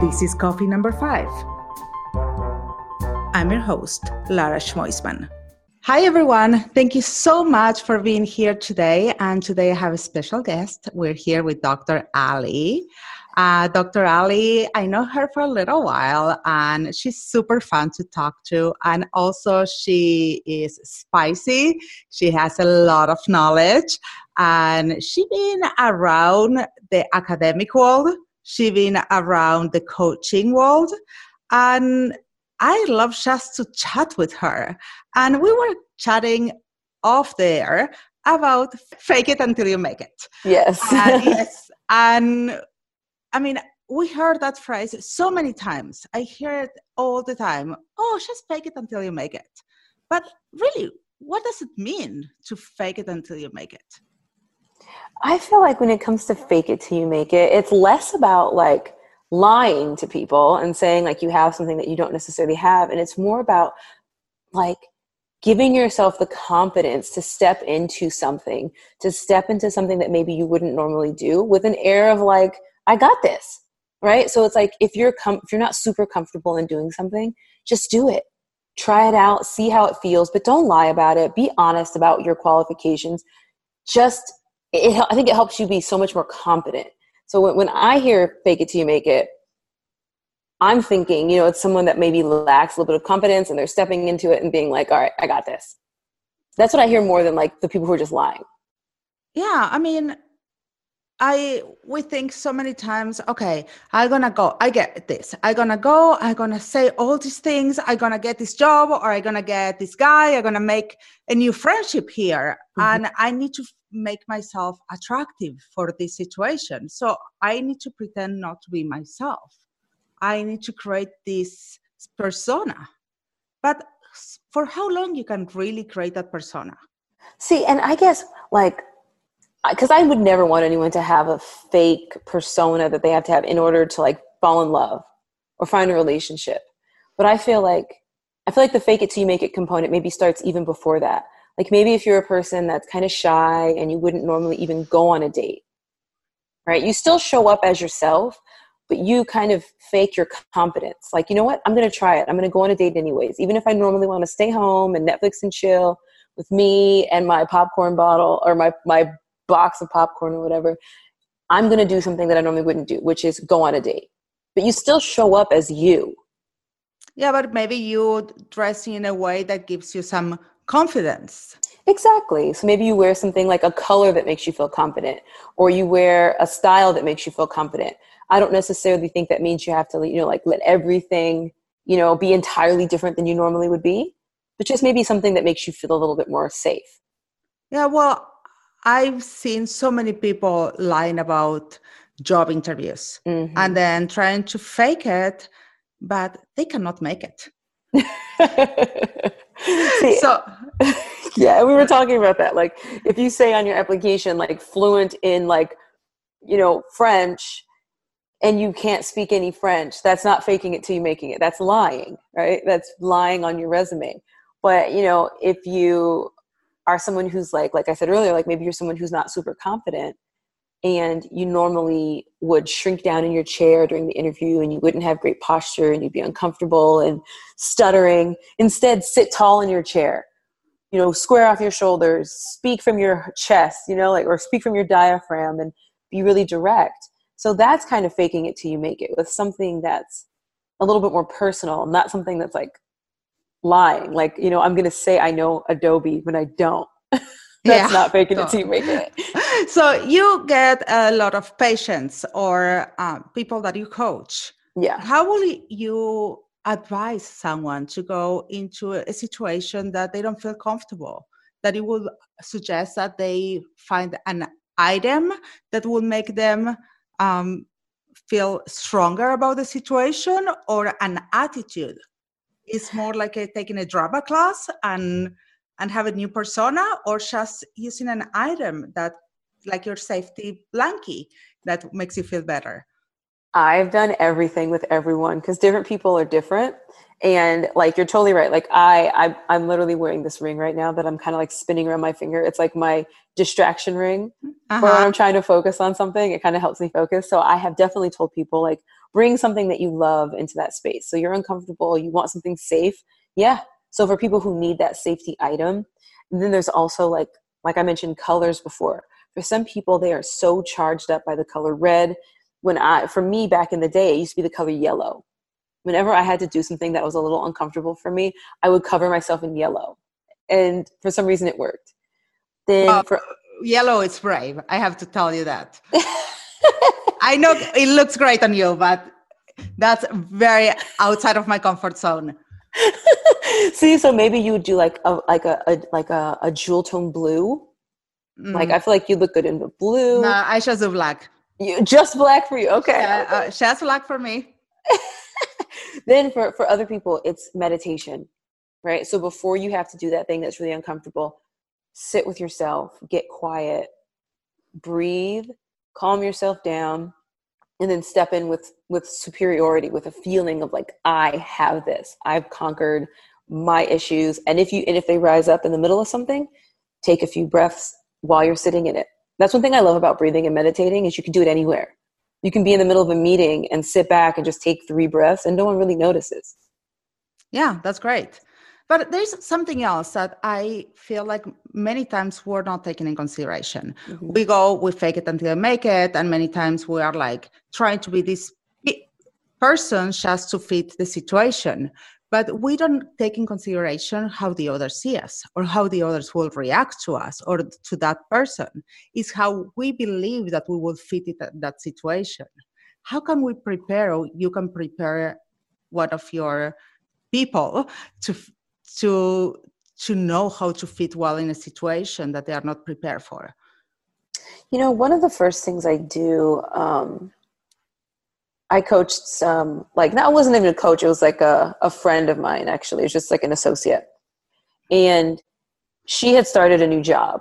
This is coffee number five. I'm your host, Lara Schmoisman. Hi, everyone. Thank you so much for being here today. And today I have a special guest. We're here with Dr. Ali. Uh, Dr. Ali, I know her for a little while, and she's super fun to talk to. And also, she is spicy. She has a lot of knowledge, and she's been around the academic world. She's been around the coaching world, and I love just to chat with her. And we were chatting off there about fake it until you make it. Yes. Uh, yes. And I mean, we heard that phrase so many times. I hear it all the time. Oh, just fake it until you make it. But really, what does it mean to fake it until you make it? I feel like when it comes to fake it till you make it, it's less about like lying to people and saying like you have something that you don't necessarily have. And it's more about like giving yourself the confidence to step into something, to step into something that maybe you wouldn't normally do with an air of like, I got this, right? So it's like if you're com- if you're not super comfortable in doing something, just do it. Try it out, see how it feels, but don't lie about it. Be honest about your qualifications. Just it, I think it helps you be so much more confident. So when, when I hear "fake it till you make it," I'm thinking, you know, it's someone that maybe lacks a little bit of confidence and they're stepping into it and being like, "All right, I got this." That's what I hear more than like the people who are just lying. Yeah, I mean, I we think so many times, okay, I'm gonna go, I get this. I'm gonna go, I'm gonna say all these things, I'm gonna get this job or I'm gonna get this guy, I'm gonna make a new friendship here. Mm-hmm. And I need to make myself attractive for this situation. So I need to pretend not to be myself. I need to create this persona. But for how long you can really create that persona? See, and I guess like because I would never want anyone to have a fake persona that they have to have in order to like fall in love or find a relationship. But I feel like I feel like the fake it till you make it component maybe starts even before that. Like maybe if you're a person that's kind of shy and you wouldn't normally even go on a date, right? You still show up as yourself, but you kind of fake your confidence. Like, you know what? I'm going to try it. I'm going to go on a date anyways. Even if I normally want to stay home and Netflix and chill with me and my popcorn bottle or my, my box of popcorn or whatever, I'm going to do something that I normally wouldn't do, which is go on a date. But you still show up as you. Yeah, but maybe you dress in a way that gives you some confidence. Exactly. So maybe you wear something like a color that makes you feel confident, or you wear a style that makes you feel confident. I don't necessarily think that means you have to, you know, like let everything, you know, be entirely different than you normally would be, but just maybe something that makes you feel a little bit more safe. Yeah, well, I've seen so many people lying about job interviews mm-hmm. and then trying to fake it, but they cannot make it. See, so yeah, we were talking about that. Like if you say on your application like fluent in like you know French and you can't speak any French, that's not faking it till you making it. That's lying, right? That's lying on your resume. But you know, if you are someone who's like like i said earlier like maybe you're someone who's not super confident and you normally would shrink down in your chair during the interview and you wouldn't have great posture and you'd be uncomfortable and stuttering instead sit tall in your chair you know square off your shoulders speak from your chest you know like or speak from your diaphragm and be really direct so that's kind of faking it till you make it with something that's a little bit more personal not something that's like lying. Like, you know, I'm going to say I know Adobe when I don't. That's yeah. not faking it till you make it. So you get a lot of patients or uh, people that you coach. Yeah. How will you advise someone to go into a situation that they don't feel comfortable? That you would suggest that they find an item that will make them um, feel stronger about the situation or an attitude It's more like a, taking a drama class and and have a new persona or just using an item that like your safety blankie that makes you feel better? I've done everything with everyone because different people are different. And like you're totally right. Like I, I i'm literally wearing this ring right now that i'm kind of like spinning around my finger. It's like my distraction ring uh-huh. when i'm trying to focus on something. It kind of helps me focus. So i have definitely told people like bring something that you love into that space. So you're uncomfortable you want something safe yeah so for people who need that safety item then there's also like like i mentioned colors before for some people they are so charged up by the color red when i for me back in the day it used to be the color yellow whenever I had to do something that was a little uncomfortable for me, I would cover myself in yellow. And for some reason it worked. Then well, for yellow is brave. I have to tell you that. I know it looks great on you, but that's very outside of my comfort zone. See, so maybe you would do like a like a, a like a, a jewel tone blue. Mm. Like I feel like you look good in the blue. No, I just do black. You just black for you, okay? Yeah, uh, just black for me then for, for other people, it's meditation, right? So before you have to do that thing that's really uncomfortable, sit with yourself, get quiet, breathe, calm yourself down, and then step in with with superiority, with a feeling of like, I have this. I've conquered my issues. And if you and if they rise up in the middle of something, take a few breaths while you're sitting in it. That's one thing I love about breathing and meditating is you can do it anywhere you can be in the middle of a meeting and sit back and just take three breaths and no one really notices yeah that's great but there's something else that i feel like many times we're not taking in consideration. Mm-hmm. we go we fake it until we make it and many times we are like trying to be this person just to fit the situation. But we don't take in consideration how the others see us or how the others will react to us or to that person. Is how we believe that we will fit it that situation. How can we prepare or you can prepare one of your people to to to know how to fit well in a situation that they are not prepared for you know one of the first things i do um, I coached some, like, that wasn't even a coach, it was like a, a friend of mine, actually. It was just like an associate. And she had started a new job.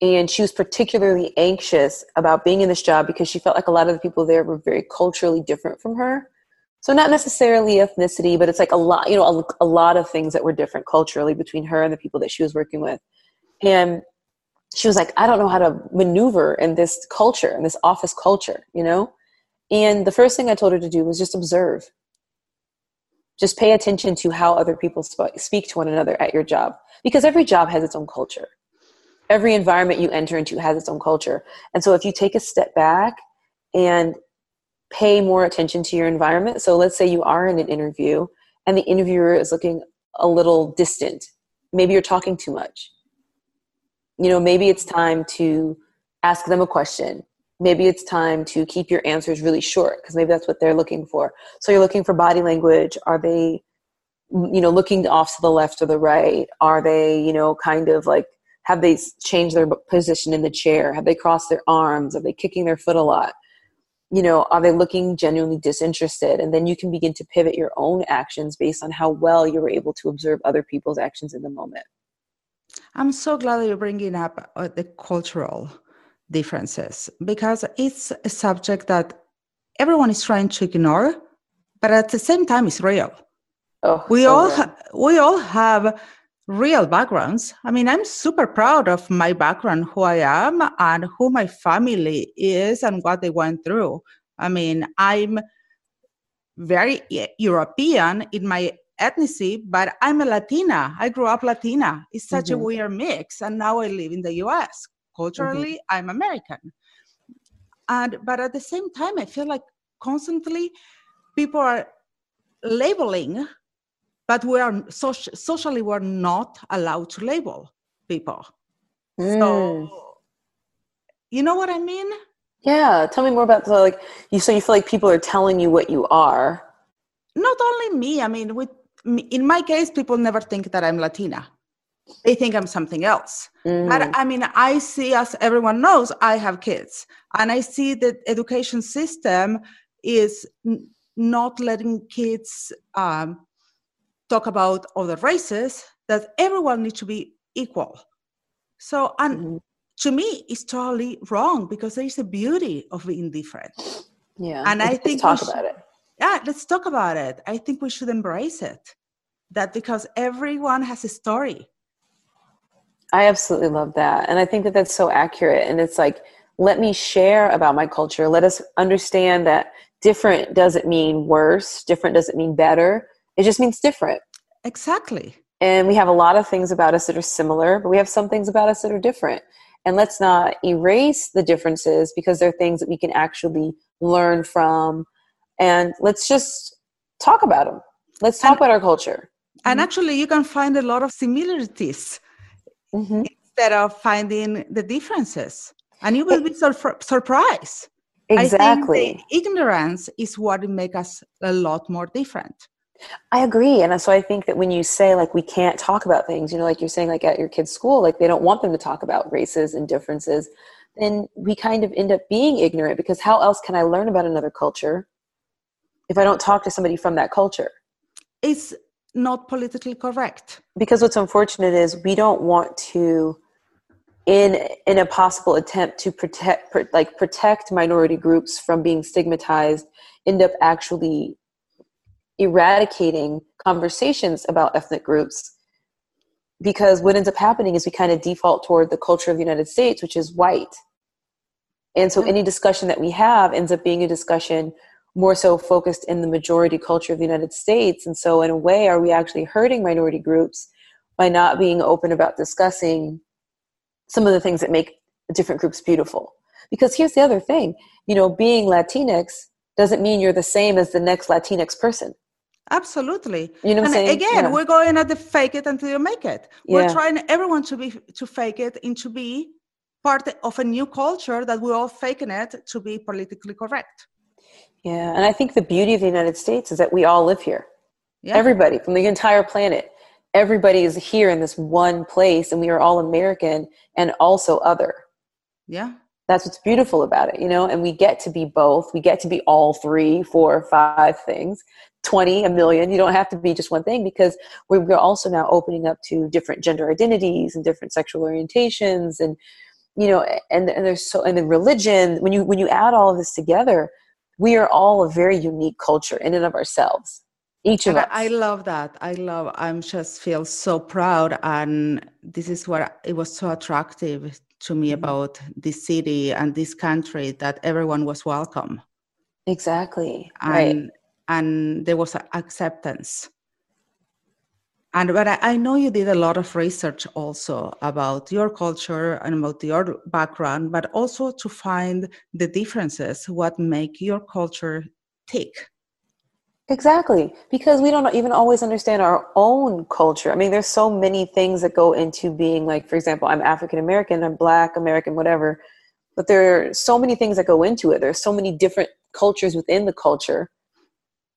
And she was particularly anxious about being in this job because she felt like a lot of the people there were very culturally different from her. So, not necessarily ethnicity, but it's like a lot, you know, a, a lot of things that were different culturally between her and the people that she was working with. And she was like, I don't know how to maneuver in this culture, in this office culture, you know? And the first thing I told her to do was just observe. Just pay attention to how other people sp- speak to one another at your job. Because every job has its own culture. Every environment you enter into has its own culture. And so if you take a step back and pay more attention to your environment, so let's say you are in an interview and the interviewer is looking a little distant. Maybe you're talking too much. You know, maybe it's time to ask them a question. Maybe it's time to keep your answers really short because maybe that's what they're looking for. So you're looking for body language. Are they you know looking off to the left or the right? Are they you know kind of like have they changed their position in the chair? Have they crossed their arms? Are they kicking their foot a lot you know are they looking genuinely disinterested? And then you can begin to pivot your own actions based on how well you were able to observe other people's actions in the moment. I'm so glad you're bringing up uh, the cultural differences because it's a subject that everyone is trying to ignore, but at the same time, it's real. Oh, we so all ha- we all have real backgrounds. I mean, I'm super proud of my background, who I am, and who my family is, and what they went through. I mean, I'm very European in my ethnicity, but I'm a Latina. I grew up Latina. It's such mm-hmm. a weird mix, and now I live in the U.S culturally mm-hmm. i'm american and but at the same time i feel like constantly people are labeling but we are so, socially we're not allowed to label people mm. so you know what i mean yeah tell me more about the like you so you feel like people are telling you what you are not only me i mean with in my case people never think that i'm latina they think I'm something else. Mm. But I mean, I see, as everyone knows, I have kids, and I see that education system is n- not letting kids um, talk about other races. That everyone needs to be equal. So, and mm-hmm. to me, it's totally wrong because there is a beauty of being different. Yeah, and I think talk about it. yeah let's talk about it i think we should embrace it that because everyone has a story i absolutely love that and i think that that's so accurate and it's like let me share about my culture let us understand that different doesn't mean worse different doesn't mean better it just means different. Exactly. And we have a lot of things about us that are similar but we have some things about us that are different. And let's not erase the differences because they're things that we can actually learn from. And let's just talk about them let's talk and, about our culture. and mm-hmm. actually you can find a lot of similarities mm-hmm. instead of finding the differences. And you will be sur- surprised. Exactly. ignorance is what makes us a lot more different I agree. And so I think that when you say like we can't talk about things, you know, like you're saying like at your kid's school, like they don't want them to talk about races and differences, then we kind of end up being ignorant because how else can I learn about another culture if I don't talk to somebody from that culture? It's not politically correct. Because what's unfortunate is we don't want to in in a possible attempt to protect like protect minority groups from being stigmatized end up actually eradicating conversations about ethnic groups because what ends up happening is we kind of default toward the culture of the United States, which is white. And so mm-hmm. any discussion that we have ends up being a discussion more so focused in the majority culture of the United States. And so, in a way, are we actually hurting minority groups by not being open about discussing some of the things that make different groups beautiful? Because here's the other thing you know, being Latinx doesn't mean you're the same as the next Latinx person. Absolutely. You know and saying? Again, yeah. we're going at the fake it until you make it. We're trying everyone to be to fake it and to be part of a new culture that we're all faking it to be politically correct. Yeah, and I think the beauty of the United States is that we all live here. Yeah. Everybody from the entire planet. Everybody is here in this one place and we are all American and also other. Yeah. That's what's beautiful about it, you know, and we get to be both. We get to be all three, four, five things 20, a million. You don't have to be just one thing because we're also now opening up to different gender identities and different sexual orientations and you know and, and there's so and then religion when you when you add all of this together we are all a very unique culture in and of ourselves each of and us i love that i love i'm just feel so proud and this is what it was so attractive to me mm-hmm. about this city and this country that everyone was welcome. Exactly and right. And there was acceptance. And but I, I, know you did a lot of research also about your culture and about your background but also to find the differences what make your culture tick exactly because we don't even always understand our own culture. I mean there's so many things that go into being like for example i'm african american i'm black american whatever but there are so many things that go into it. There's so many different cultures within the culture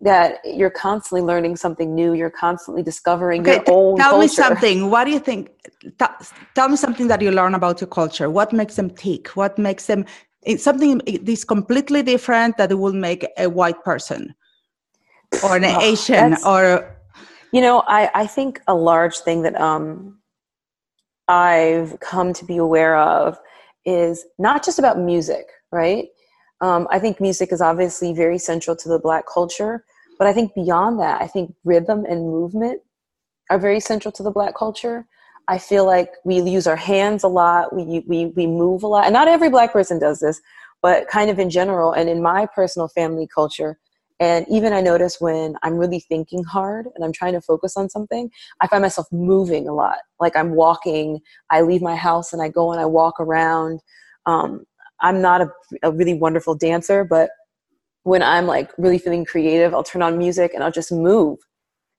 that you're constantly learning something new you're constantly discovering okay, your own tell culture. me something. What do you think T- tell me something that you learn about your culture. What makes them tick? What makes them eh, something eh, this completely different that it will make a white person or an oh, asian or you know I, I think a large thing that um i've come to be aware of is not just about music right um, I think music is obviously very central to the Black culture, but I think beyond that, I think rhythm and movement are very central to the Black culture. I feel like we use our hands a lot, we, we, we move a lot, and not every Black person does this, but kind of in general, and in my personal family culture, and even I notice when I'm really thinking hard and I'm trying to focus on something, I find myself moving a lot. Like I'm walking, I leave my house and I go and I walk around. Um, I'm not a, a really wonderful dancer, but when I'm like really feeling creative, I'll turn on music and I'll just move,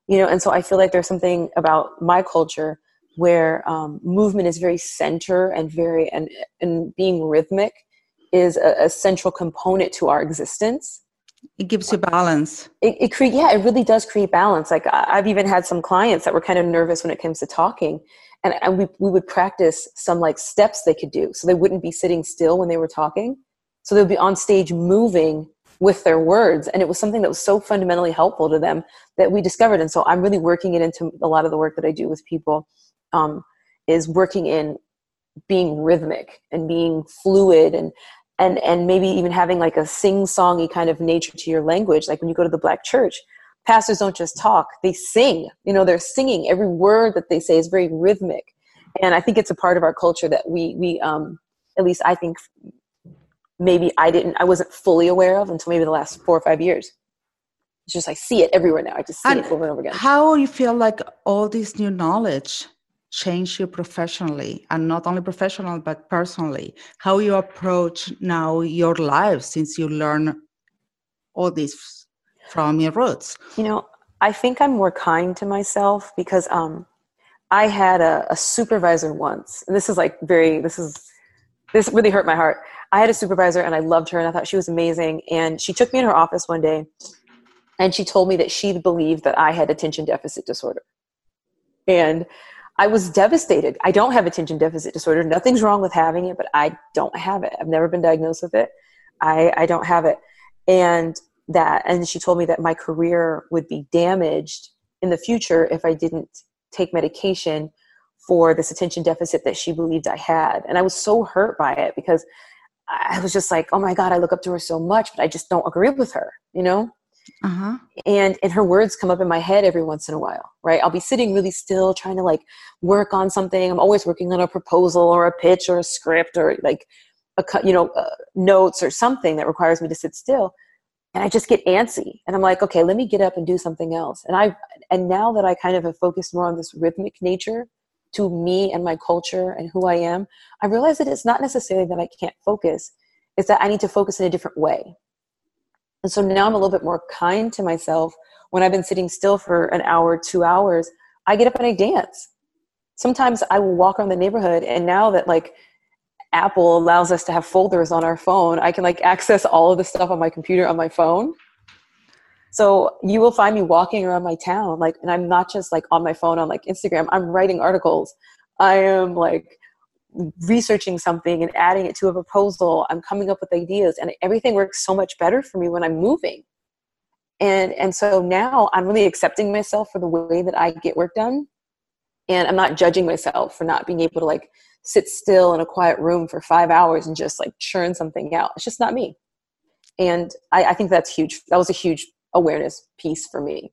you know. And so I feel like there's something about my culture where um, movement is very center and very and and being rhythmic is a, a central component to our existence. It gives you balance. It, it yeah, it really does create balance. Like I've even had some clients that were kind of nervous when it comes to talking, and, and we, we would practice some like steps they could do so they wouldn't be sitting still when they were talking so they would be on stage moving with their words and it was something that was so fundamentally helpful to them that we discovered and so i'm really working it into a lot of the work that i do with people um, is working in being rhythmic and being fluid and and and maybe even having like a sing-songy kind of nature to your language like when you go to the black church pastors don't just talk they sing. You know they're singing. Every word that they say is very rhythmic. And i think it's a part of our culture that we we um at least i think maybe i didn't i wasn't fully aware of until maybe the last four or five years. It's just i see it everywhere now. I just see And it over and over again. How you feel like all this new knowledge changed you professionally and not only professional but personally? How you approach now your life since you learn all this from your roots? You know, I think I'm more kind to myself because um, I had a, a supervisor once, and this is like very, this is, this really hurt my heart. I had a supervisor and I loved her and I thought she was amazing. And she took me in her office one day and she told me that she believed that I had attention deficit disorder. And I was devastated. I don't have attention deficit disorder. Nothing's wrong with having it, but I don't have it. I've never been diagnosed with it. I, I don't have it. And that, and she told me that my career would be damaged in the future if I didn't take medication for this attention deficit that she believed I had. And I was so hurt by it because I was just like, oh my God, I look up to her so much, but I just don't agree with her, you know? Uh-huh. and and her words come up in my head every once in a while right? I'll be sitting really still trying to like work on something. I'm always working on a proposal or a pitch or a script or like a you know uh, notes or something that requires me to sit still. And i just get antsy. And i'm like okay let me get up and do something else. And i and now that i kind of have focused more on this rhythmic nature to me and my culture and who i am i realize that it's not necessarily that i can't focus. It's that i need to focus in a different way and so now I'm a little bit more kind to myself. When I've been sitting still for an hour, two hours, I get up and I dance. Sometimes I will walk around the neighborhood, and now that like Apple allows us to have folders on our phone, I can like access all of the stuff on my computer on my phone. So you will find me walking around my town, like, and I'm not just like on my phone on like Instagram. I'm writing articles. I am like researching something and adding it to a proposal i'm coming up with ideas and everything works so much better for me when i'm moving. And and so now i'm really accepting myself for the way that i get work done and i'm not judging myself for not being able to like sit still in a quiet room for five hours and just like churn something out. It's just not me. And i, I think that's huge that was a huge awareness piece for me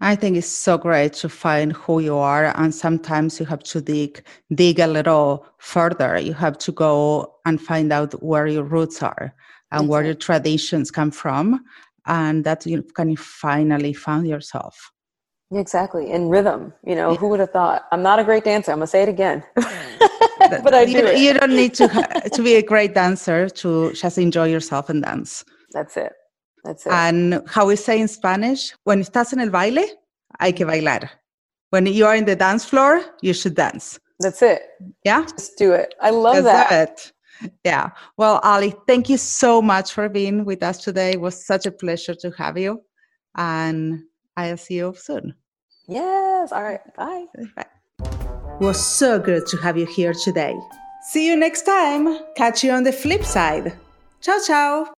I think it's so great to find who you are, and sometimes you have to dig dig a little further. You have to go and find out where your roots are and where your traditions come from, and that you can finally find yourself. exactly in rhythm you know who would have thought? I'm not a great dancer i'm gonna say it again. But i you, do it. you don't need to to be a great dancer to just enjoy yourself and dance. that's it that's it And how we say in Spanish, when estás en el baile, hay que bailar. When you are in the dance floor, you should dance. that's it Yeah. just do it i love That's that it. Yeah. Well, Ali, thank you so much for being with us today. It was such a pleasure to have you. And I'll see you soon. yes all right bye Bye. It was so good to have you here today. See you next time. Catch you on the flip side. Ciao, ciao.